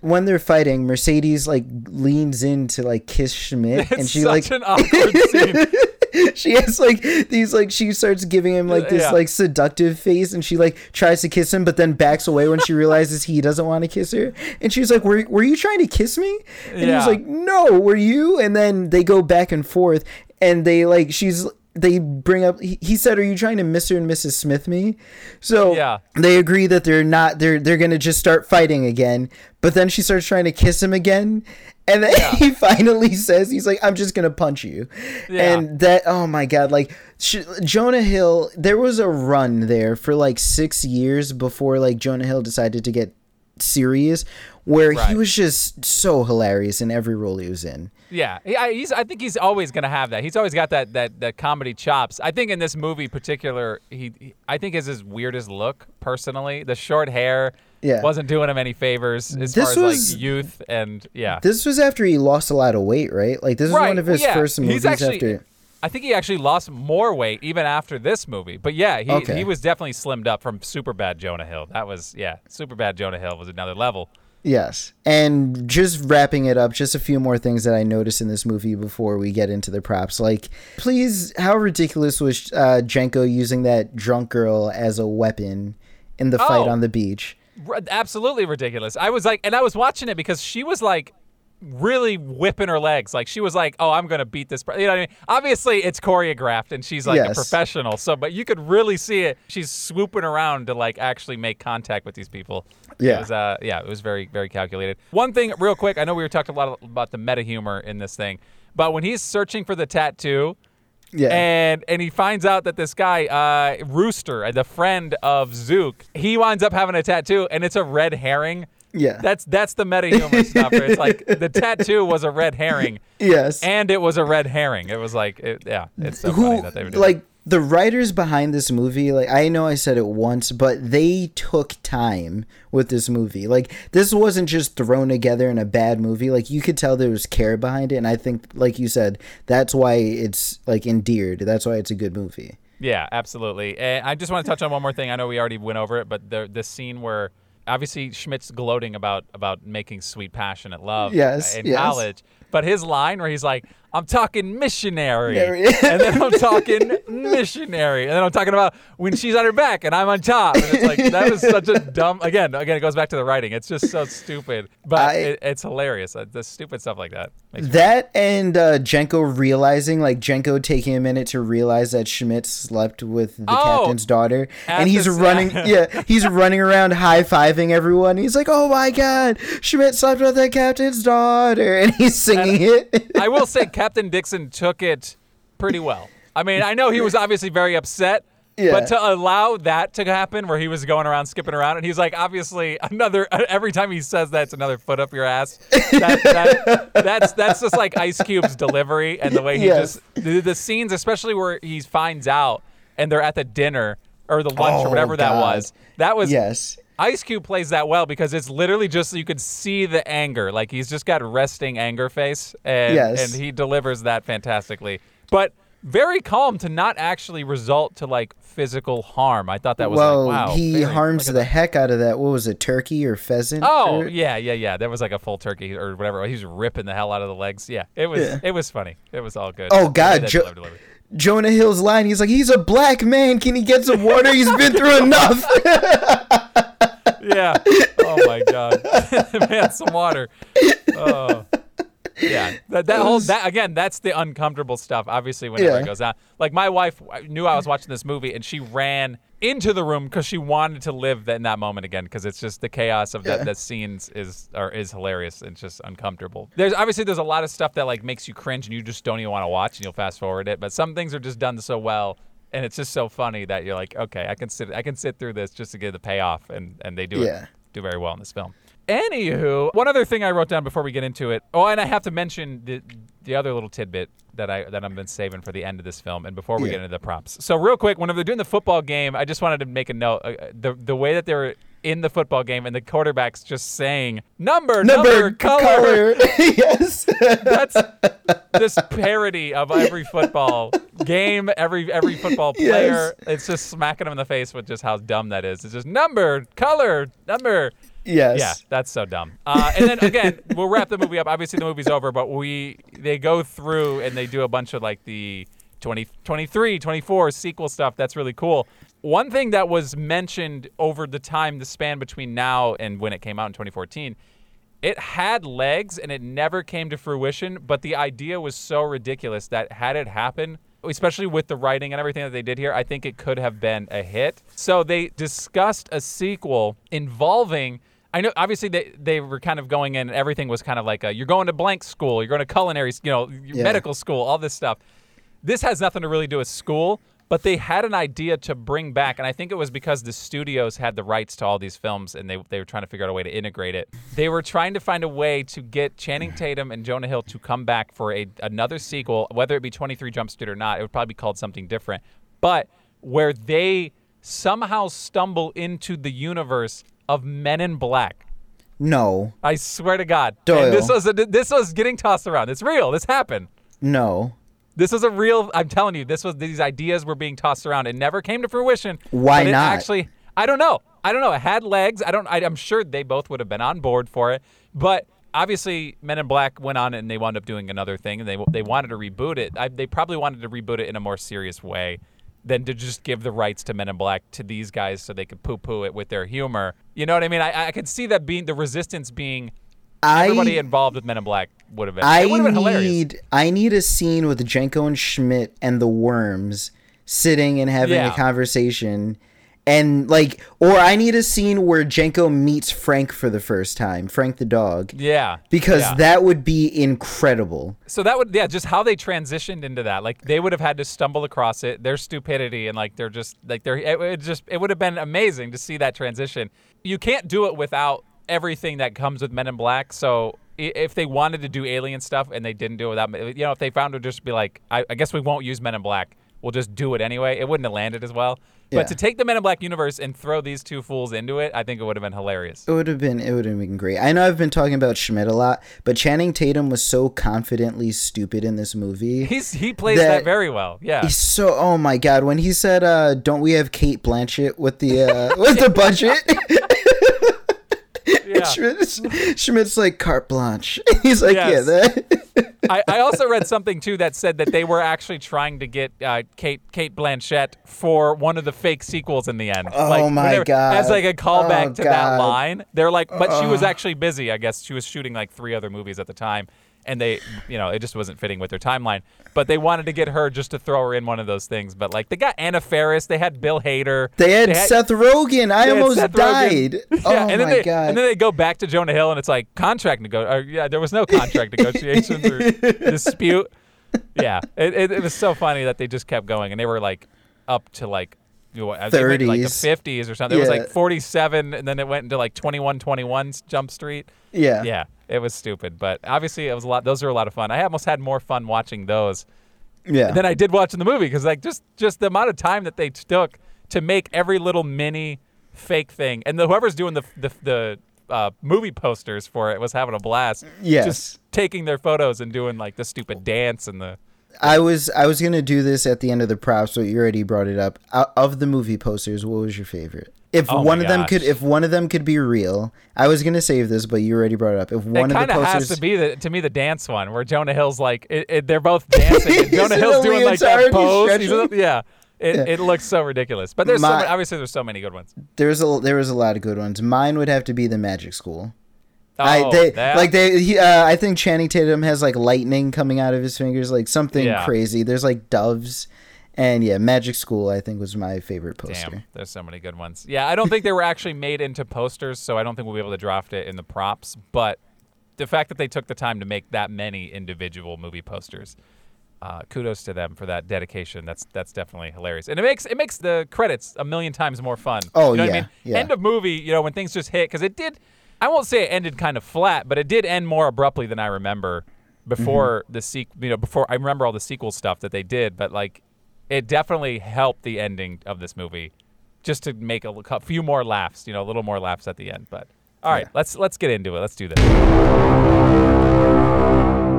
When they're fighting, Mercedes like leans in to like kiss Schmidt, It's and she such like an awkward scene. she has like these like she starts giving him like this Yeah. like seductive face, and she like tries to kiss him, but then backs away when she realizes he doesn't want to kiss her, and she's like, "Were were you trying to kiss me?" And Yeah. he's like, "No, were you?" And then they go back and forth, and they like she's they bring up he, he said are you trying to mr and mrs smith me so Yeah. they agree that they're not they're they're gonna just start fighting again but then she starts trying to kiss him again and then he finally says he's like i'm just gonna punch you Yeah. and that oh my god like sh- jonah hill there was a run there for like six years before like jonah hill decided to get serious where he was just so hilarious in every role he was in Yeah, I, he's. I think he's always gonna have that. He's always got that that that comedy chops. I think in this movie particular, he, he I think is his weirdest look personally. The short hair Yeah. wasn't doing him any favors as This far as was- like youth and yeah. This was after he lost a lot of weight, right? Like this was right. one of his yeah. first movies He's actually. after. I think he actually lost more weight even after this movie. But yeah, he, Okay. he was definitely slimmed up from Superbad Jonah Hill. That was yeah, Superbad Jonah Hill was another level. Yes. And just wrapping it up, just a few more things that I noticed in this movie before we get into the props. Like, please, how ridiculous was uh, Jenko using that drunk girl as a weapon in the fight Oh. on the beach? R- absolutely ridiculous. I was like, and I was watching it because she was like really whipping her legs. Like she was like, "Oh, I'm gonna beat this." per-" You know what I mean? Obviously, it's choreographed, and she's like Yes. a professional. So, but you could really see it. She's swooping around to like actually make contact with these people. Yeah. It was, uh, yeah, it was very, very calculated. One thing, real quick. I know we were talking a lot about the meta humor in this thing, but when he's searching for the tattoo. Yeah. And and he finds out that this guy, uh, Rooster, the friend of Zook, he winds up having a tattoo, and it's a red herring. Yeah. That's that's the meta humor stuff. It's like the tattoo was a red herring, yes. and it was a red herring. It was like, it, yeah, it's so Who funny that they would do like the writers behind this movie? Like I know I said it once, but they took time with this movie. Like this wasn't just thrown together in a bad movie. Like you could tell there was care behind it, and I think, like you said, that's why it's like endeared. That's why it's a good movie. Yeah, absolutely. And I just want to touch on one more thing. I know we already went over it, but the the scene where obviously Schmidt's gloating about about making sweet passionate love Yes, in yes. college. But his line where he's like, I'm talking missionary. And then I'm talking missionary. And then I'm talking about when she's on her back and I'm on top. And it's like that was such a dumb again, again, it goes back to the writing. It's just so stupid. But I- it, it's hilarious. Uh, The stupid stuff like that. Makes That and uh, Jenko realizing, like Jenko taking a minute to realize that Schmidt slept with the Oh, captain's daughter, and he's running. yeah, he's running around high fiving everyone. He's like, "Oh my god, Schmidt slept with the captain's daughter," and he's singing it. I will say Captain Dixon took it pretty well. I mean, I know he was obviously very upset, Yeah. but to allow that to happen where he was going around skipping around and he's like obviously another every time he says that it's another foot up your ass. That, that, that's that's just like Ice Cube's delivery and the way he Yes. just the, the scenes especially where he finds out and they're at the dinner or the lunch or Oh, whatever that was. That was yes, Ice Cube plays that well because it's literally just you could see the anger. Like he's just got resting anger face, and Yes. and he delivers that fantastically. But very calm to not actually result to like physical harm. I thought that was well, like wow. he very- harms the heck out of that. What was it, turkey or pheasant? Oh Or- yeah, yeah, yeah. That was like a full turkey or whatever. He was ripping the hell out of the legs. Yeah, it was Yeah. it was funny. It was all good. Oh, God, Jo-. Jonah Hill's line. He's like, "He's a black man. Can he get some water? He's been through enough." Yeah. Oh my god. Man, some water. Oh. Yeah. That, that whole that again, that's the uncomfortable stuff. Obviously, whenever Yeah. it goes on. Like my wife knew I was watching this movie, and she ran into the room because she wanted to live in that moment again. Because it's just the chaos of that. Yeah. That scenes is or is hilarious. It's just uncomfortable. There's obviously there's a lot of stuff that like makes you cringe, and you just don't even want to watch, and you'll fast forward it. But some things are just done so well. And it's just so funny that you're like, okay, I can sit, I can sit through this just to get the payoff, and and they do it do very well in this film. Anywho, one other thing I wrote down before we get into it. Oh, and I have to mention the the other little tidbit that I that I've been saving for the end of this film, and before we Yeah. get into the props. So real quick, whenever they're doing the football game, I just wanted to make a note. Uh, the the way that they're in the football game and the quarterback's just saying number number, Number, color. yes. That's this parody of every football game, every every football player. It's just smacking them in the face with just how dumb that is. It's just number, color, number. Yes. Yeah, that's so dumb. Uh, and then again, we'll wrap the movie up. Obviously, the movie's over, but we they go through and they do a bunch of like the 20, 23, 24 sequel stuff. That's really cool. One thing that was mentioned over the time, the span between now and when it came out in 2014, it had legs and it never came to fruition, but the idea was so ridiculous that had it happened, especially with the writing and everything that they did here, I think it could have been a hit. So they discussed a sequel involving I know obviously they, they were kind of going in everything was kind of like a, you're going to blank school, you're going to culinary, you know, Yeah. medical school, all this stuff. This has nothing to really do with school, but they had an idea to bring back, and I think it was because the studios had the rights to all these films, and they, they were trying to figure out a way to integrate it. They were trying to find a way to get Channing Tatum and Jonah Hill to come back for a another sequel, whether it be 23 Jump Street or not. It would probably be called something different, but where they somehow stumble into the universe of Men in Black. No. I swear to God, Doyle. And this was this was getting tossed around. It's real. This happened. No. This was a real. I'm telling you, this was these ideas were being tossed around. It never came to fruition. Why not? Actually, I don't know. I don't know. It had legs. I don't. I, I'm sure they both would have been on board for it. But obviously, Men in Black went on and they wound up doing another thing, and they they wanted to reboot it. I, they probably wanted to reboot it in a more serious way than to just give the rights to Men in Black to these guys so they could poo-poo it with their humor. You know what I mean? I, I could see that being the resistance being everybody I involved with Men in Black would have been. I would have been hilarious. need I need a scene with Jenko and Schmidt and the worms sitting and having Yeah. a conversation. And like or I need a scene where Jenko meets Frank for the first time, Frank the dog. Yeah. Because yeah. that would be incredible. So that would yeah, just how they transitioned into that. Like they would have had to stumble across it, their stupidity and like they're just like they're it, it just it would have been amazing to see that transition. You can't do it without everything that comes with Men in Black. So if they wanted to do alien stuff and they didn't do it without, you know, if they found to just be like, I, I guess we won't use Men in Black. We'll just do it anyway. It wouldn't have landed as well. Yeah. But to take the Men in Black universe and throw these two fools into it, I think it would have been hilarious. It would have been it would have been great. I know I've been talking about Schmidt a lot, but Channing Tatum was so confidently stupid in this movie. He's he plays That- that, very well. Yeah. He's so oh my god when he said uh don't we have Cate Blanchett with the uh with the budget yeah. Schmidt's, Schmidt's like carte blanche he's like yeah that I, I also read something too that said that they were actually trying to get uh, Cate Cate Blanchett for one of the fake sequels in the end. Oh my whenever- God. As like a callback Oh to that line. They're like, but she was actually busy. I guess she was shooting like three other movies at the time, and they, you know, it just wasn't fitting with their timeline. But they wanted to get her just to throw her in one of those things. But like they got Anna Faris, they had Bill Hader, they had Seth Rogen I almost Seth Rogen. died Yeah, oh and then my they, god And then they go back to Jonah Hill, and it's like contract nego. Or, yeah, there was no contract negotiations or dispute. Yeah, it, it, it was so funny that they just kept going, and they were like up to like. You know, I think it went to, like the 50s or something. It was like 47, and then it went into like 21, 21 Jump Street. yeah Yeah, it was stupid, but obviously it was a lot. Those are a lot of fun. I almost had more fun watching those yeah than I did watching the movie because like just just the amount of time that they took to make every little mini fake thing, and the, whoever's doing the the, the uh, movie posters for it was having a blast. Yes. just taking their photos and doing like the stupid dance and the I was I was gonna do this at the end of the props, but you already brought it up. Out of the movie posters, what was your favorite? If Oh my one of them could, if one of them could be real, I was gonna save this, but you already brought it up. If one it of the kind of posters, has to be the to me the dance one where Jonah Hill's like it, it, they're both dancing. and Jonah Hill's doing like that pose. Yeah. It, Yeah. it looks so ridiculous, but there's so many, obviously there's so many good ones. there's a there was a lot of good ones. Mine would have to be the Magic School. Oh, I they that- like they he, uh, I think Channing Tatum has like lightning coming out of his fingers, like something Yeah. crazy. There's like doves, and yeah, Magic School I think was my favorite poster. Damn, there's so many good ones. Yeah, I don't think they were actually made into posters, so I don't think we'll be able to draft it in the props. But the fact that they took the time to make that many individual movie posters, uh, kudos to them for that dedication. That's that's definitely hilarious, and it makes it makes the credits a million times more fun. Oh, you know what I mean? yeah. End of movie, you know, when things just hit because it did. I won't say it ended kind of flat, but it did end more abruptly than I remember before Mm-hmm. the sequel. You know, before I remember all the sequel stuff that they did, but like it definitely helped the ending of this movie just to make a, a few more laughs, you know, a little more laughs at the end. But all right, Yeah. let's let's get into it. Let's do this.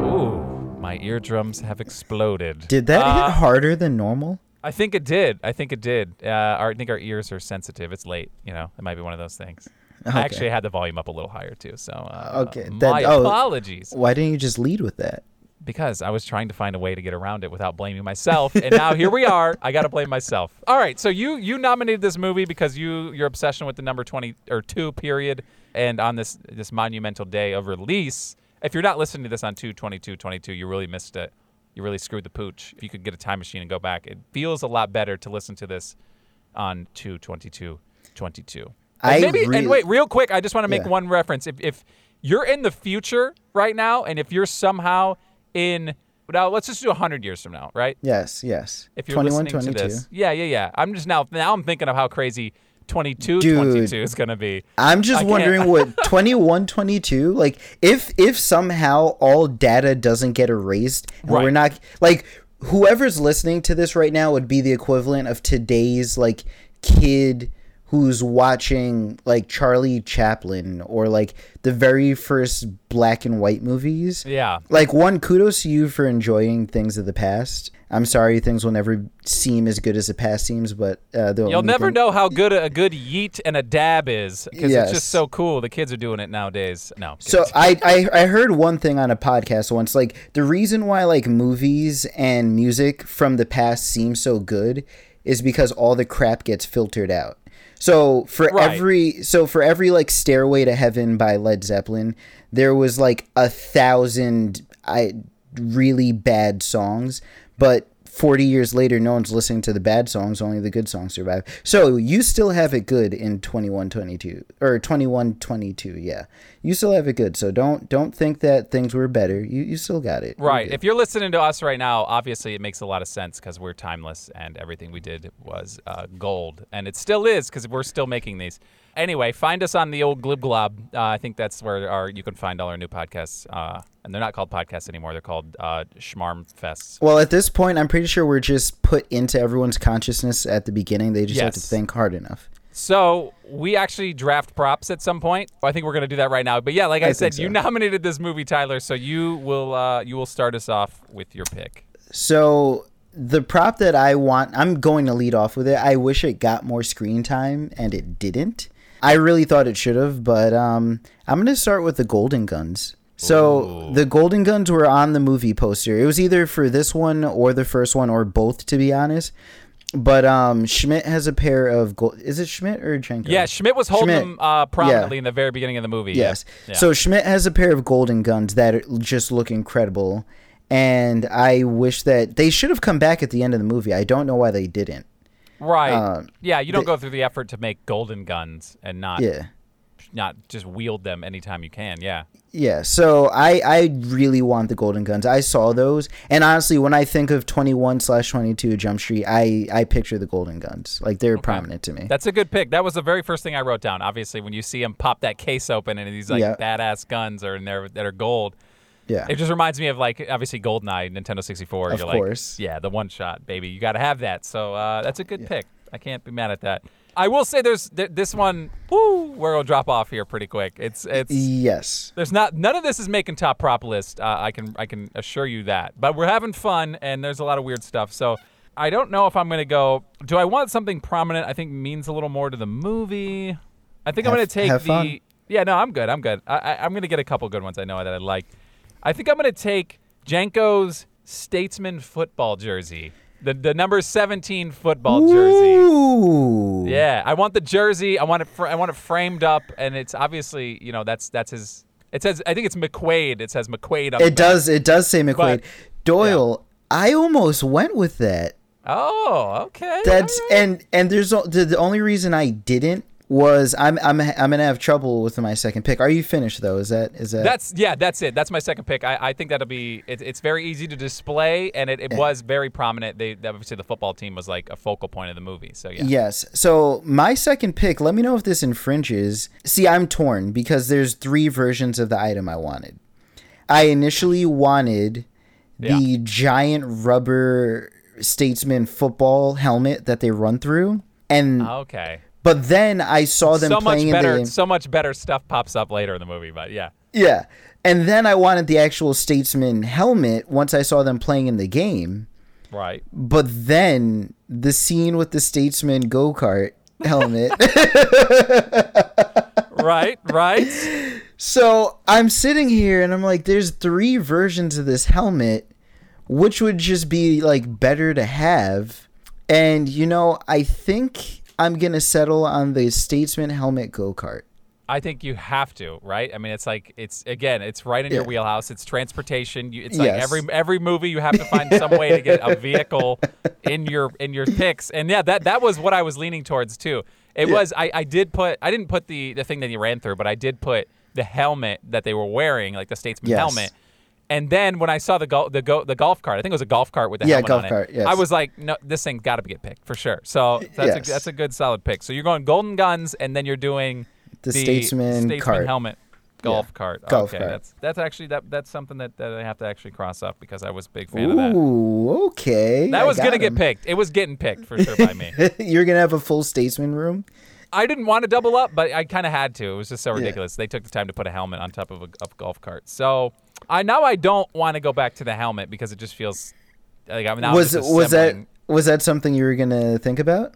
Ooh, my eardrums have exploded. Did that Uh, hit harder than normal? I think it did. I think it did. Uh, our, I think our ears are sensitive. It's late. You know, it might be one of those things. Okay. I actually had the volume up a little higher too. So uh, okay, that, my oh, apologies. Why didn't you just lead with that? Because I was trying to find a way to get around it without blaming myself, and now here we are. I got to blame myself. All right, so you you nominated this movie because you your obsession with the number twenty or two period, and on this this monumental day of release. If you're not listening to this on 22222, you really missed it. You really screwed the pooch. If you could get a time machine and go back, it feels a lot better to listen to this on 22222. I maybe really- and wait, real quick, I just want to make Yeah. one reference. If if you're in the future right now, and if you're somehow in now, let's just do hundred years from now, right? Yes, yes. If you're 21, listening 22. to this, yeah, yeah, yeah. I'm just now now I'm thinking of how crazy 22, Dude. 22 is gonna be. I'm just I wondering what 21, 22, like if if somehow all data doesn't get erased and we're not like whoever's listening to this right now would be the equivalent of today's like kid who's watching like Charlie Chaplin or like the very first black and white movies. Yeah. Like one kudos to you for enjoying things of the past. I'm sorry things will never seem as good as the past seems, but uh, You'll never thing- know how good a, a good yeet and a dab is because Yes. it's just so cool. The kids are doing it nowadays. No. So I, I I heard one thing on a podcast once like the reason why like movies and music from the past seem so good is because all the crap gets filtered out. So for Right. every so for every like Stairway to Heaven by Led Zeppelin, there was like a thousand I really bad songs, but 40 years later no one's listening to the bad songs, only the good songs survive. So you still have it good in 2122 or 2122, yeah. You still have it good. So don't don't think that things were better. You you still got it. You're Right. If you're listening to us right now, obviously it makes a lot of sense because we're timeless and everything we did was uh, gold, and it still is because we're still making these. Anyway, find us on the old Glib Glob. Uh, I think that's where our you can find all our new podcasts. Uh, and they're not called podcasts anymore. They're called uh, Schmarm Fests. Well, at this point, I'm pretty sure we're just put into everyone's consciousness at the beginning. They just have to think hard enough. So we actually draft props at some point. I think we're gonna do that right now. But yeah, like I, I said, think you nominated this movie, Tyler. So you will uh, you will start us off with your pick. So the prop that I want, I'm going to lead off with it. I wish it got more screen time, and it didn't. I really thought it should have, but um, I'm going to start with the Golden Guns. So Ooh. the Golden Guns were on the movie poster. It was either for this one or the first one or both, to be honest. But um, Schmidt has a pair of gold. Is it Schmidt or Jenko? Yeah, Schmidt was holding Schmidt. them uh, prominently in the very beginning of the movie. Yes. Yeah. So Schmidt has a pair of golden guns that just look incredible. And I wish that they should have come back at the end of the movie. I don't know why they didn't. Right. um, yeah, you don't go through the effort to make golden guns and not Yeah. not just wield them anytime you can. Yeah. Yeah. So I, I really want the golden guns. I saw those. And honestly, when I think of 21 slash 22 Jump Street, I, I picture the golden guns. Like they're prominent to me. That's a good pick. That was the very first thing I wrote down. Obviously, when you see him pop that case open and these like Yeah. badass guns are in there that are gold, yeah. it just reminds me of like obviously GoldenEye, Nintendo 64. Of You're course. Like, yeah, the one shot, baby. You got to have that. So uh, that's a good pick. I can't be mad at that. I will say there's th- this one. Woo, we're gonna drop off here pretty quick. It's it's. yes. There's not none of this is making top prop list. Uh, I can I can assure you that. But we're having fun and there's a lot of weird stuff. So I don't know if I'm gonna go. Do I want something prominent? I think means a little more to the movie. I think I'm gonna take have the. fun. Yeah, no, I'm good. I'm good. I, I, I'm gonna get a couple good ones. I know that I like. I think I'm gonna take Jenko's Statesman football jersey. The the number 17 football jersey. Ooh. Yeah, I want the jersey. I want it. Fr- I want it framed up, and it's obviously, you know, that's that's his. It says, I think it's McQuaid. It says McQuaid on the It does. It does say McQuaid. But- Doyle. I almost went with that. Oh, okay. That's right. and and there's the, the only reason I didn't was I'm I'm I'm gonna have trouble with my second pick. Are you finished though? Is that is that That's yeah, that's it. That's my second pick. I, I think that'll be. It, it's very easy to display, and it, it was very prominent. They obviously the football team was like a focal point of the movie. So yeah. Yes. So my second pick, let me know if this infringes. See, I'm torn because there's three versions of the item I wanted. I initially wanted the Yeah. giant rubber statesman football helmet that they run through. And Okay. But then I saw them So much playing in better. the So much better stuff pops up later in the movie. But yeah. Yeah. And then I wanted the actual statesman helmet once I saw them playing in the game. Right. But then the scene with the statesman go kart helmet. right. Right. so I'm sitting here and I'm like, there's three versions of this helmet. Which would just be like better to have. And you know, I think I'm gonna settle on the statesman helmet go kart. I think you have to, right? I mean, it's like it's again, it's right in your wheelhouse. It's transportation. You, it's like every every movie you have to find some way to get a vehicle in your in your picks. And yeah, that that was what I was leaning towards too. It Yeah. was I, I did put I didn't put the the thing that he ran through, but I did put the helmet that they were wearing, like the statesman Yes. helmet. And then when I saw the gol- the go- the golf cart, I think it was a golf cart with the Yeah, helmet golf on cart, it. yes. I was like, no, this thing's got to get picked for sure. So that's Yes. a, that's a good solid pick. So you're going golden guns, and then you're doing The statesman statesman cart. helmet golf cart. golf okay, cart. that's that's actually that that's something that, that I have to actually cross up because I was a big fan of that. Ooh, okay. That was gonna get picked. It was getting picked for sure by me. You're gonna have a full statesman room. I didn't want to double up, but I kind of had to. It was just so ridiculous. They took the time to put a helmet on top of a a golf cart. So I now I don't want to go back to the helmet because it just feels like I'm now was was that was that something you were gonna think about?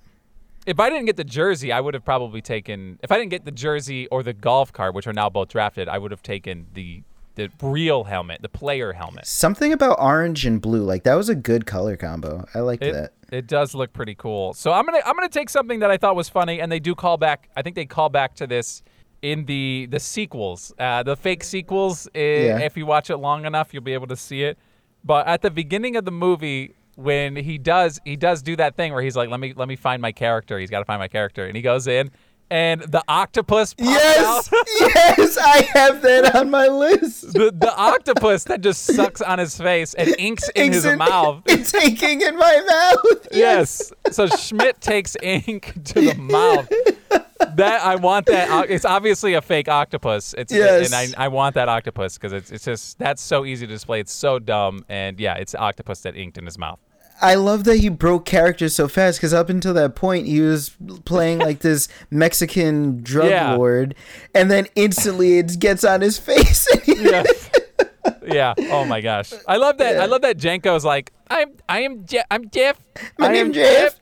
If I didn't get the jersey, I would have probably taken. If I didn't get the jersey or the golf cart, which are now both drafted, I would have taken the the real helmet, the player helmet. Something about orange and blue, like that was a good color combo. I like that. it does look pretty cool. So I'm gonna I'm gonna take something that I thought was funny, and they do call back. I think they call back to this in the the sequels, uh, the fake sequels. i- Yeah. If you watch it long enough, you'll be able to see it. But at the beginning of the movie, when he does he does do that thing where he's like, let me let me find my character. He's got to find my character, and he goes in. And the octopus Yes, yes, I have that on my list. the, the octopus that just sucks on his face and inks in It's his in- mouth. It's inking in my mouth. Yes. So Schmidt takes ink to the mouth. that I want that. It's obviously a fake octopus. It's Yes. and I, I want that octopus because it's it's just that's so easy to display. It's so dumb, and yeah, it's octopus that inked in his mouth. I love that he broke character so fast because up until that point he was playing like this Mexican drug Yeah. lord, and then instantly it gets on his face. Yeah. yeah. Oh my gosh. I love that. I love that Jenko's like, I'm I am Je- I'm Jeff. My I name am Jeff.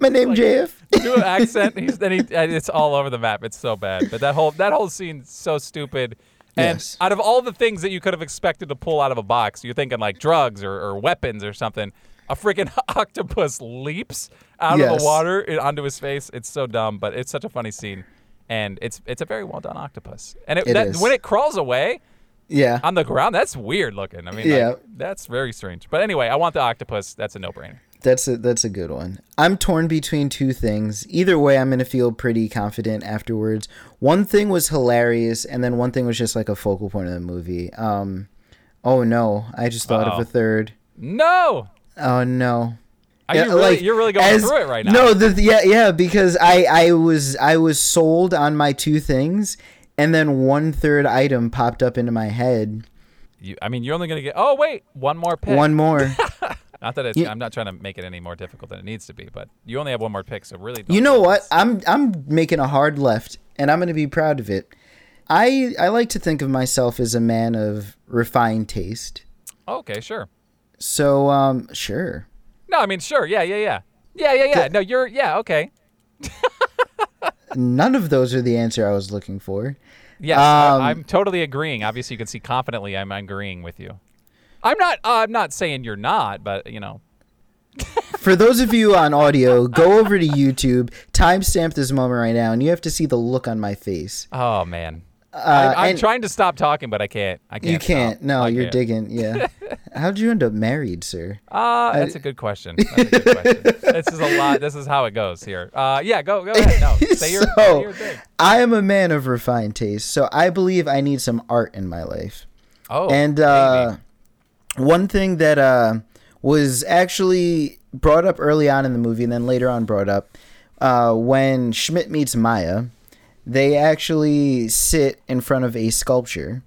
My name Jeff. do an accent. He's then he and it's all over the map. It's so bad. But that whole that whole scene's so stupid. And Yes. out of all the things that you could have expected to pull out of a box, you're thinking like drugs or, or weapons or something. A freaking octopus leaps out of the water onto his face. It's so dumb, but it's such a funny scene, and it's it's a very well done octopus. And it, It that, when it crawls away Yeah. on the ground, that's weird looking. I mean, like, Yeah. that's very strange. But anyway, I want the octopus. That's a no brainer. That's a that's a good one. I'm torn between two things. Either way, I'm gonna feel pretty confident afterwards. One thing was hilarious, and then one thing was just like a focal point of the movie. Um, oh no, I just thought Uh-oh. of a third. No, Oh no. Are Yeah, you really, like, you're really going as- through it right now. No, the, yeah, yeah, because I I was I was sold on my two things, and then one third item popped up into my head. You, I mean, you're only gonna get. Oh wait, one more pick. One more. Not that it's. You- I'm not trying to make it any more difficult than it needs to be, but you only have one more pick, so really. Don't You know what? I'm I'm making a hard left, and I'm gonna be proud of it. I I like to think of myself as a man of refined taste. Okay, sure. So um, sure. No, I mean, sure. Yeah, yeah, yeah, yeah, yeah, yeah. No, you're. Yeah, okay. None of those are the answer I was looking for. Yes, Um, I'm totally agreeing. Obviously, you can see confidently. I'm agreeing with you. I'm not. Uh, I'm not saying you're not, but you know. For those of you on audio, go over to YouTube, timestamp this moment right now, and you have to see the look on my face. Oh man. Uh, I, I'm trying to stop talking, but I can't. I can't. you can't. stop. No, I you're can't. digging. Yeah. How'd you end up married, sir? Uh, that's a good question. That's a good question. this is a lot. This is how it goes here. Uh, yeah, go go ahead. No, say your, So- your thing. I am a man of refined taste, so I believe I need some art in my life. Oh, and uh, one thing that uh, was actually brought up early on in the movie and then later on brought up uh, when Schmidt meets Maya, they actually sit in front of a sculpture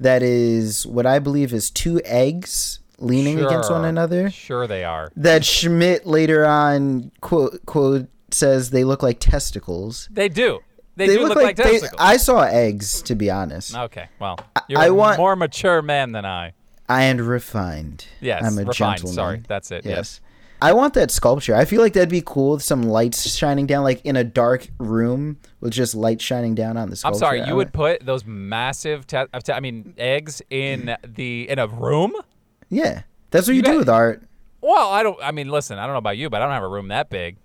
that is what I believe is two eggs leaning against one another. Sure, they are. That Schmidt later on quote quote says they look like testicles. They do. They, do look, like, they- testicles. I saw eggs, to be honest, okay, well, you're I a want- more mature man than I. and refined. Yes, I'm a refined. gentleman. Sorry, that's it. Yes. Yes. I want that sculpture. I feel like that'd be cool with some lights shining down, like in a dark room with just light shining down on the I'm sorry. You would put those massive, te- I mean, eggs in the in a room. Yeah, that's what you, You do with art. Well, I don't. I mean, listen. I don't know about you, but I don't have a room that big.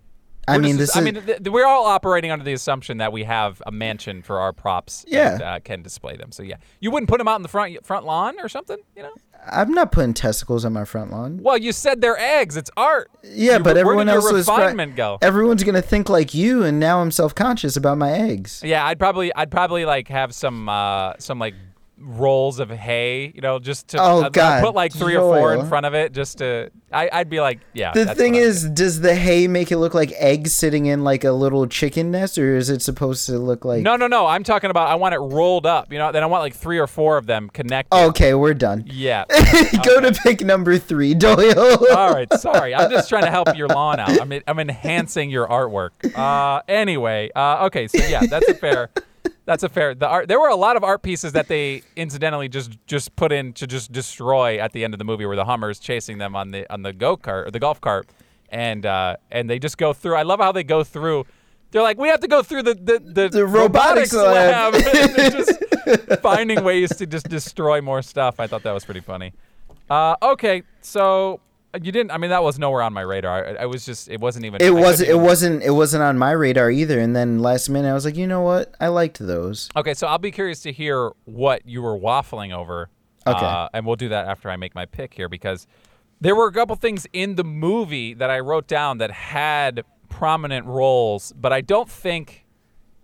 I We're mean, just- this I is. mean, th- th- we're all operating under the assumption that we have a mansion for our props. Yeah. And, uh, can display them. So yeah, you wouldn't put them out in the front front lawn or something. You know. I'm not putting testicles on my front lawn. Well, you said they're eggs. It's art. Yeah, You- but everyone your else was. pri- refinement go? Everyone's gonna think like you, and now I'm self conscious about my eggs. Yeah, I'd probably I'd probably like have some uh some like rolls of hay, you know, just to Oh, I'd- I'd God, put like three or four in front of it just to I I'd be like, yeah. The thing is, does the hay make it look like eggs sitting in like a little chicken nest, or is it supposed to look like? No, no, no. I'm talking about I want it rolled up, you know, then I want like three or four of them connected. Okay, we're done. Yeah. Go to pick number three, Doyle. All right, sorry. I'm just trying to help your lawn out. I'm I'm enhancing your artwork. Uh anyway, uh okay, so yeah, that's a fair that's a fair. The art there were a lot of art pieces that they incidentally just just put in to just destroy at the end of the movie where the Hummer's chasing them on the on the go kart or the golf cart and uh and they just go through. I love how they go through they're like, we have to go through the the, the, The robotics lab." And they're just finding ways to just destroy more stuff. I thought that was pretty funny. Uh, okay, so you didn't. I mean, that was nowhere on my radar. I, I was just. It wasn't even. It was it even- wasn't it wasn't on my radar either. And then last minute I was like, you know what? I liked those. Okay, so I'll be curious to hear what you were waffling over. Okay. Uh, and we'll do that after I make my pick here because there were a couple things in the movie that I wrote down that had prominent roles, but I don't think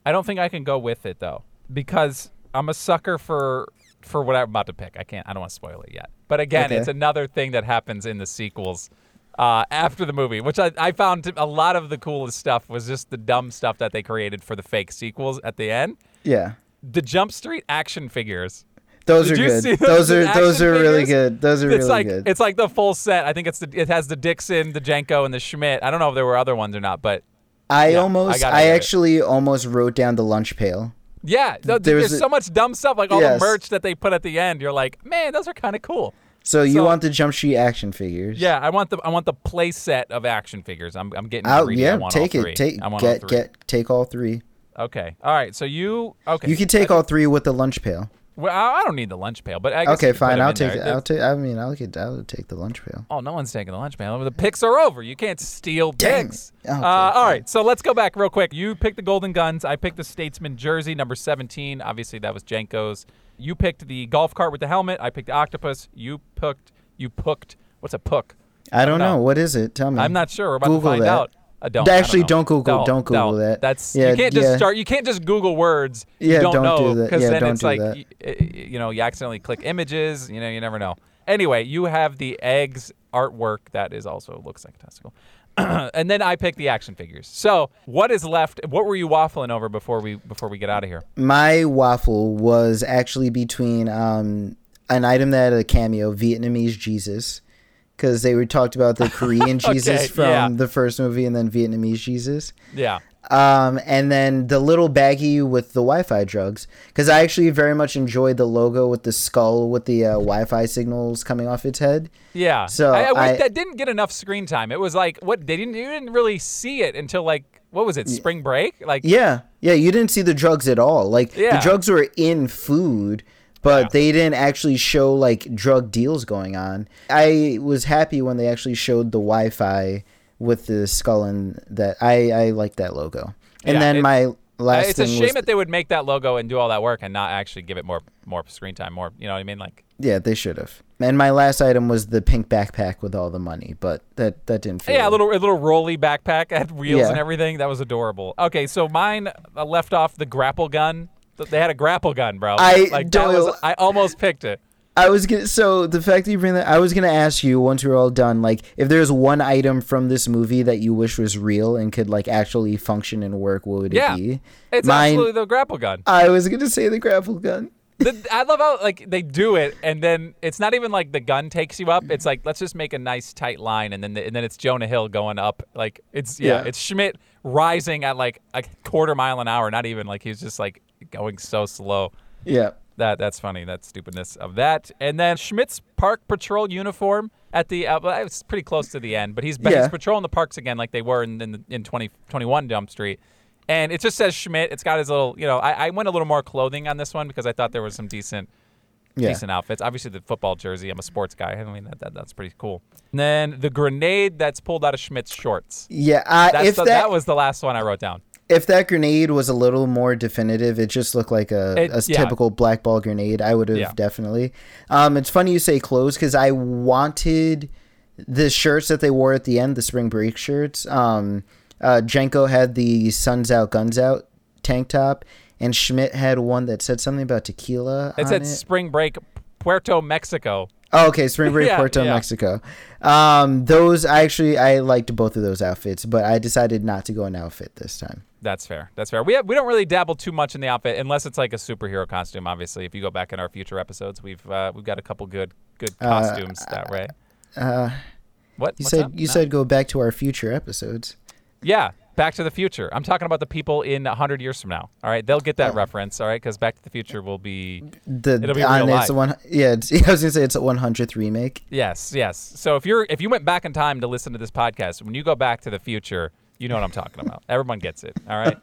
I don't think I can go with it though because I'm a sucker for for what I'm about to pick. I can't I don't want to spoil it yet. But again, Okay. it's another thing that happens in the sequels uh, after the movie, which I, I found a lot of the coolest stuff was just the dumb stuff that they created for the fake sequels at the end. Yeah. The Jump Street action figures. Those Did are good. Those are those are really figures? good. Those are it's really like good. it's like the full set. I think it's the it has the Dixon, the Jenko, and the Schmidt. I don't know if there were other ones or not, but I yeah, almost gotta I, hear it. actually almost wrote down the lunch pail. Yeah, no, There's there's a- so much dumb stuff like all Yes. the merch that they put at the end. You're like, man, those are kind of cool. So you So- want the Jump Street action figures? Yeah, I want the I want the play set of action figures. I'm I'm getting greedy. I yeah, want take it. Take I get get take all three. Okay. All right. So you okay? You can take all three with the lunch pail. Well, I I don't need the lunch pail, but I guess Okay, you could put fine. I'll take there. I'll take. I mean, I'll get. I'll take the lunch pail. Oh, no one's taking the lunch pail. The picks are over. You can't steal Dang picks. Okay, uh, all right, so let's go back real quick. You picked the Golden Guns. I picked the Statesman jersey, number 17. Obviously, that was Jenko's. You picked the golf cart with the helmet. I picked the octopus. You picked. You picked. What's a puck? I don't know. know. What is it? Tell me. I'm not sure. We're about Google to find that. out. Uh, don't. Actually, know. don't Google- don't Google that. That's Yeah, you can't just yeah. start. You can't just Google words. Yeah, you don't, don't know do because Yeah, then don't it's do like that. y- y- you know you accidentally click images. You know you never know. Anyway, you have the eggs artwork that is also looks like a testicle. and then I picked the action figures. So what is left? What were you waffling over before we before we get out of here? My waffle was actually between um, an item that had a cameo, Vietnamese Jesus, because they were talked about the Korean Jesus Okay, from yeah. the first movie, and then Vietnamese Jesus. Yeah. Um, and then the little baggie with the Wi-Fi drugs, because I actually very much enjoyed the logo with the skull with the uh, Wi-Fi signals coming off its head. Yeah. So I, I, I- that didn't get enough screen time. It was like what they didn't you didn't really see it until like what was it spring break like Yeah, yeah, you didn't see the drugs at all. Like Yeah. the drugs were in food, but Yeah. they didn't actually show like drug deals going on. I was happy when they actually showed the Wi-Fi with the skull and that. I I like that logo. And Yeah, then it- my last it's a shame was that they would make that logo and do all that work and not actually give it more more screen time more you know what i mean like yeah, they should have. And my last item was the pink backpack with all the money, but that that didn't feel yeah a little a little rolly backpack had wheels Yeah. and everything that was adorable okay so mine uh, left off the grapple gun they had a grapple gun bro I like that was i almost picked it I was gonna. So the fact that you bring that, I was gonna ask you once we're all done, like if there's one item from this movie that you wish was real and could like actually function and work, what would it Yeah. be? it's Mine- absolutely the grapple gun I was gonna say the grapple gun. the, I love how like they do it, and then it's not even like the gun takes you up. It's like let's just make a nice tight line, and then the, and then it's Jonah Hill going up. Like it's yeah, Yeah. it's Schmidt rising at like a quarter mile an hour. Not even like he's just like going so slow. Yeah. That that's funny. That stupidness of that. And then Schmidt's park patrol uniform at the uh, well, it's pretty close to the end, but he's Yeah. he's patrolling the parks again like they were in in, in 2021 Jump Street. And it just says Schmidt. It's got his little, you know. I, I went a little more clothing on this one because I thought there was some decent Yeah. decent outfits. Obviously, the football jersey. I'm a sports guy. I mean, that, that that's pretty cool. And then the grenade that's pulled out of Schmidt's shorts. Yeah. That's if the, that, that was the last one I wrote down. If that grenade was a little more definitive, it just looked like a, It- a yeah. typical black ball grenade. I would have Yeah. definitely. Um, it's funny you say clothes because I wanted the shirts that they wore at the end, the spring break shirts. Um, uh, Jenko had the "Suns Out, Guns Out" tank top, and Schmidt had one that said something about tequila. It on said it. spring break, Puerto Mexico. Oh, okay, Spring Break Yeah, Puerto yeah. Mexico. Um, those I actually I liked both of those outfits, but I decided not to go an outfit this time. That's fair. That's fair. We have, we don't really dabble too much in the outfit unless it's like a superhero costume. Obviously, if you go back in our future episodes, we've uh, we've got a couple good good costumes that way. Uh, What you What's said up? you No. said go back to our future episodes. yeah. Back to the Future. I'm talking about the people in 100 years from now. All right, they'll get that reference. All right, because Back to the Future will be The It'll be real a one yeah it's, I was gonna say it's a one hundredth remake. Yes, yes. So if you're if you went back in time to listen to this podcast, when you go back to the future, you know what I'm talking about. Everyone gets it. All right.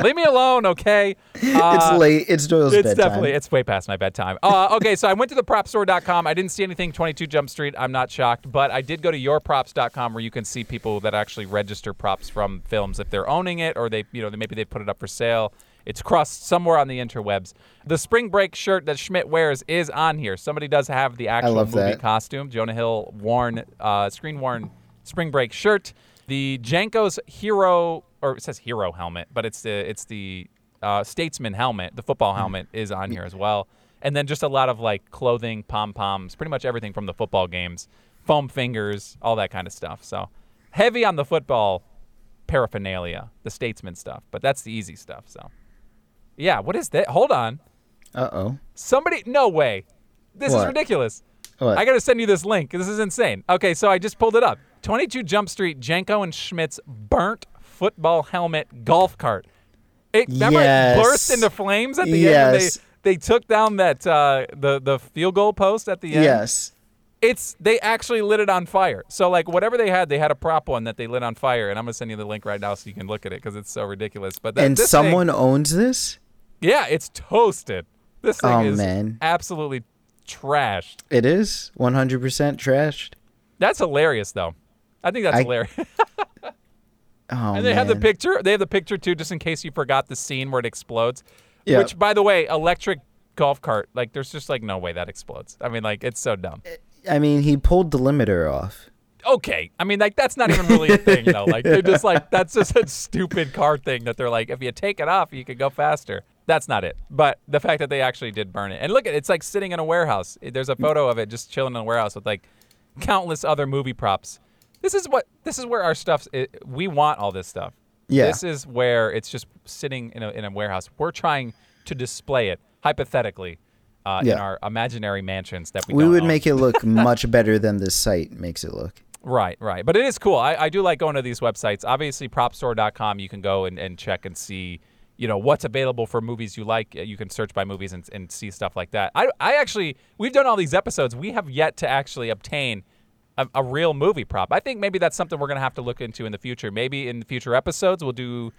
Leave me alone, okay? Uh, it's late. It's Doyle's It's bedtime. definitely it's way past my bedtime. Uh, okay, so I went to the propstore.com. I didn't see anything 22 Jump Street. I'm not shocked, but I did go to yourprops.com where you can see people that actually register props from films if they're owning it or they, you know, maybe they put it up for sale. It's crossed somewhere on the interwebs. The spring break shirt that Schmidt wears is on here. Somebody does have the actual movie that. costume. Jonah Hill worn, uh, screen worn spring break shirt. The Jenko's hero, or it says hero helmet, but it's the it's the uh, statesman helmet. The football helmet is on here as well. And then just a lot of like clothing, pom poms, pretty much everything from the football games foam fingers, all that kind of stuff. So heavy on the football paraphernalia, the statesman stuff, but that's the easy stuff. So yeah, what is that? Hold on. Uh oh. Somebody, no way. This is ridiculous. What? I got to send you this link. This is insane. Okay, so I just pulled it up. 22 Jump Street, Jenko and Schmidt's burnt football helmet golf cart. It, remember Yes. it burst into flames at the end when Yes. they, they took down that uh, the the field goal post at the end. Yes. It's they actually lit it on fire. So like whatever they had, they had a prop one that they lit on fire, and I'm gonna send you the link right now so you can look at it because it's so ridiculous. But that, And this thing- someone owns this? yeah, it's toasted. This thing Oh, is man. absolutely trashed. It is 100% trashed. That's hilarious, though. I think that's I- hilarious. Oh, and they have the picture. They have the picture too, just in case you forgot the scene where it explodes. Yeah. Which, by the way, electric golf cart. Like, there's just like no way that explodes. I mean, like, it's so dumb. Eh, I mean, he pulled the limiter off. Okay, I mean, like, that's not even really a thing, though. Like, they're just like, that's just a stupid car thing that they're like, if you take it off, you could go faster. That's not it. But the fact that they actually did burn it, and look at it's like sitting in a warehouse. There's a photo of it just chilling in a warehouse with like countless other movie props. This is what this is where our stuff's. We want all this stuff. Yeah. This is where it's just sitting in a, in a warehouse. We're trying to display it hypothetically uh, in our imaginary mansions that we. We would own. make it look much better than this site makes it look. Right, right. But it is cool. I, I do like going to these websites. Obviously, propstore.com, you can go and, and check and see, you know, what's available for movies you like. Uh, You can search by movies and, and see stuff like that. I, I actually, we've done all these episodes. We have yet to actually obtain a, a real movie prop. I think maybe that's something we're going to have to look into in the future. Maybe in future episodes, we'll do,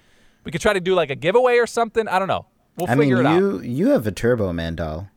we could try to do like a giveaway or something. I don't know. We'll I mean, figure it out. you you have a Turbo Man doll.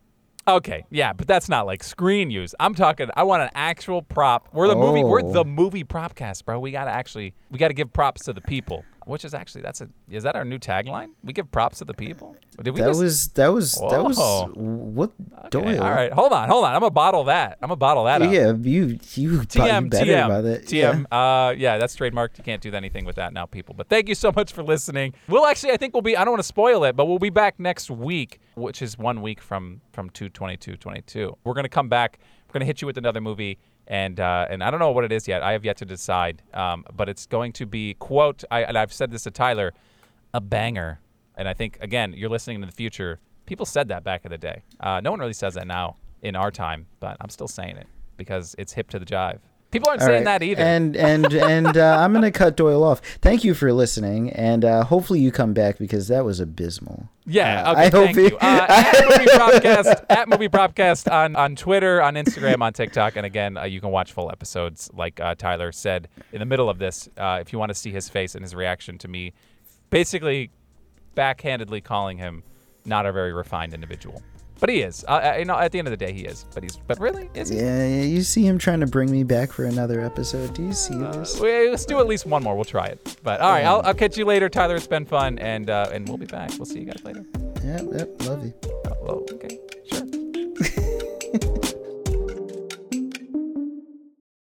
Okay, yeah, but that's not like screen use. I'm talking. I want an actual prop. We're the movie. We're Oh. the movie prop cast, bro. We gotta actually. We gotta give props to the people. Which is actually that's a. Is that our new tagline? We give props to the people. Did we That just, was that was that was what okay, Doyle. All right, hold on, hold on. I'm gonna bottle that. I'm gonna bottle that up. Yeah, you you TM, better TM, about it. TM. Uh, yeah, that's trademarked. You can't do anything with that now, people. But thank you so much for listening. We'll actually, I think we'll be. I don't want to spoil it, but we'll be back next week, which is one week from from two twenty two twenty two. We're gonna come back. We're gonna hit you with another movie, and uh, and I don't know what it is yet. I have yet to decide. Um, but it's going to be quote. I and I've said this to Tyler, a banger. And I think again, you're listening to the future. People said that back in the day. Uh, no one really says that now in our time, but I'm still saying it because it's hip to the jive. People aren't All saying right. that either. And and and uh, I'm gonna cut Doyle off. Thank you for listening, and uh, hopefully you come back because that was abysmal. yeah, okay, I hope thank you- you. Uh, at movie propcast, at movie propcast on on Twitter, on Instagram, on TikTok, and again, uh, you can watch full episodes. Like uh, Tyler said in the middle of this, uh, if you want to see his face and his reaction to me, basically backhandedly calling him not a very refined individual, but he is. Uh, uh, you know, at the end of the day, he is. But he's. But really, is he? Yeah, yeah, you see him trying to bring me back for another episode. Do you see this? We- Let's do at least one more. We'll try it. But all right, I'll, I'll catch you later, Tyler. It's been fun, and uh, and we'll be back. We'll see you guys later. Yep, yep, love you. Oh, whoa.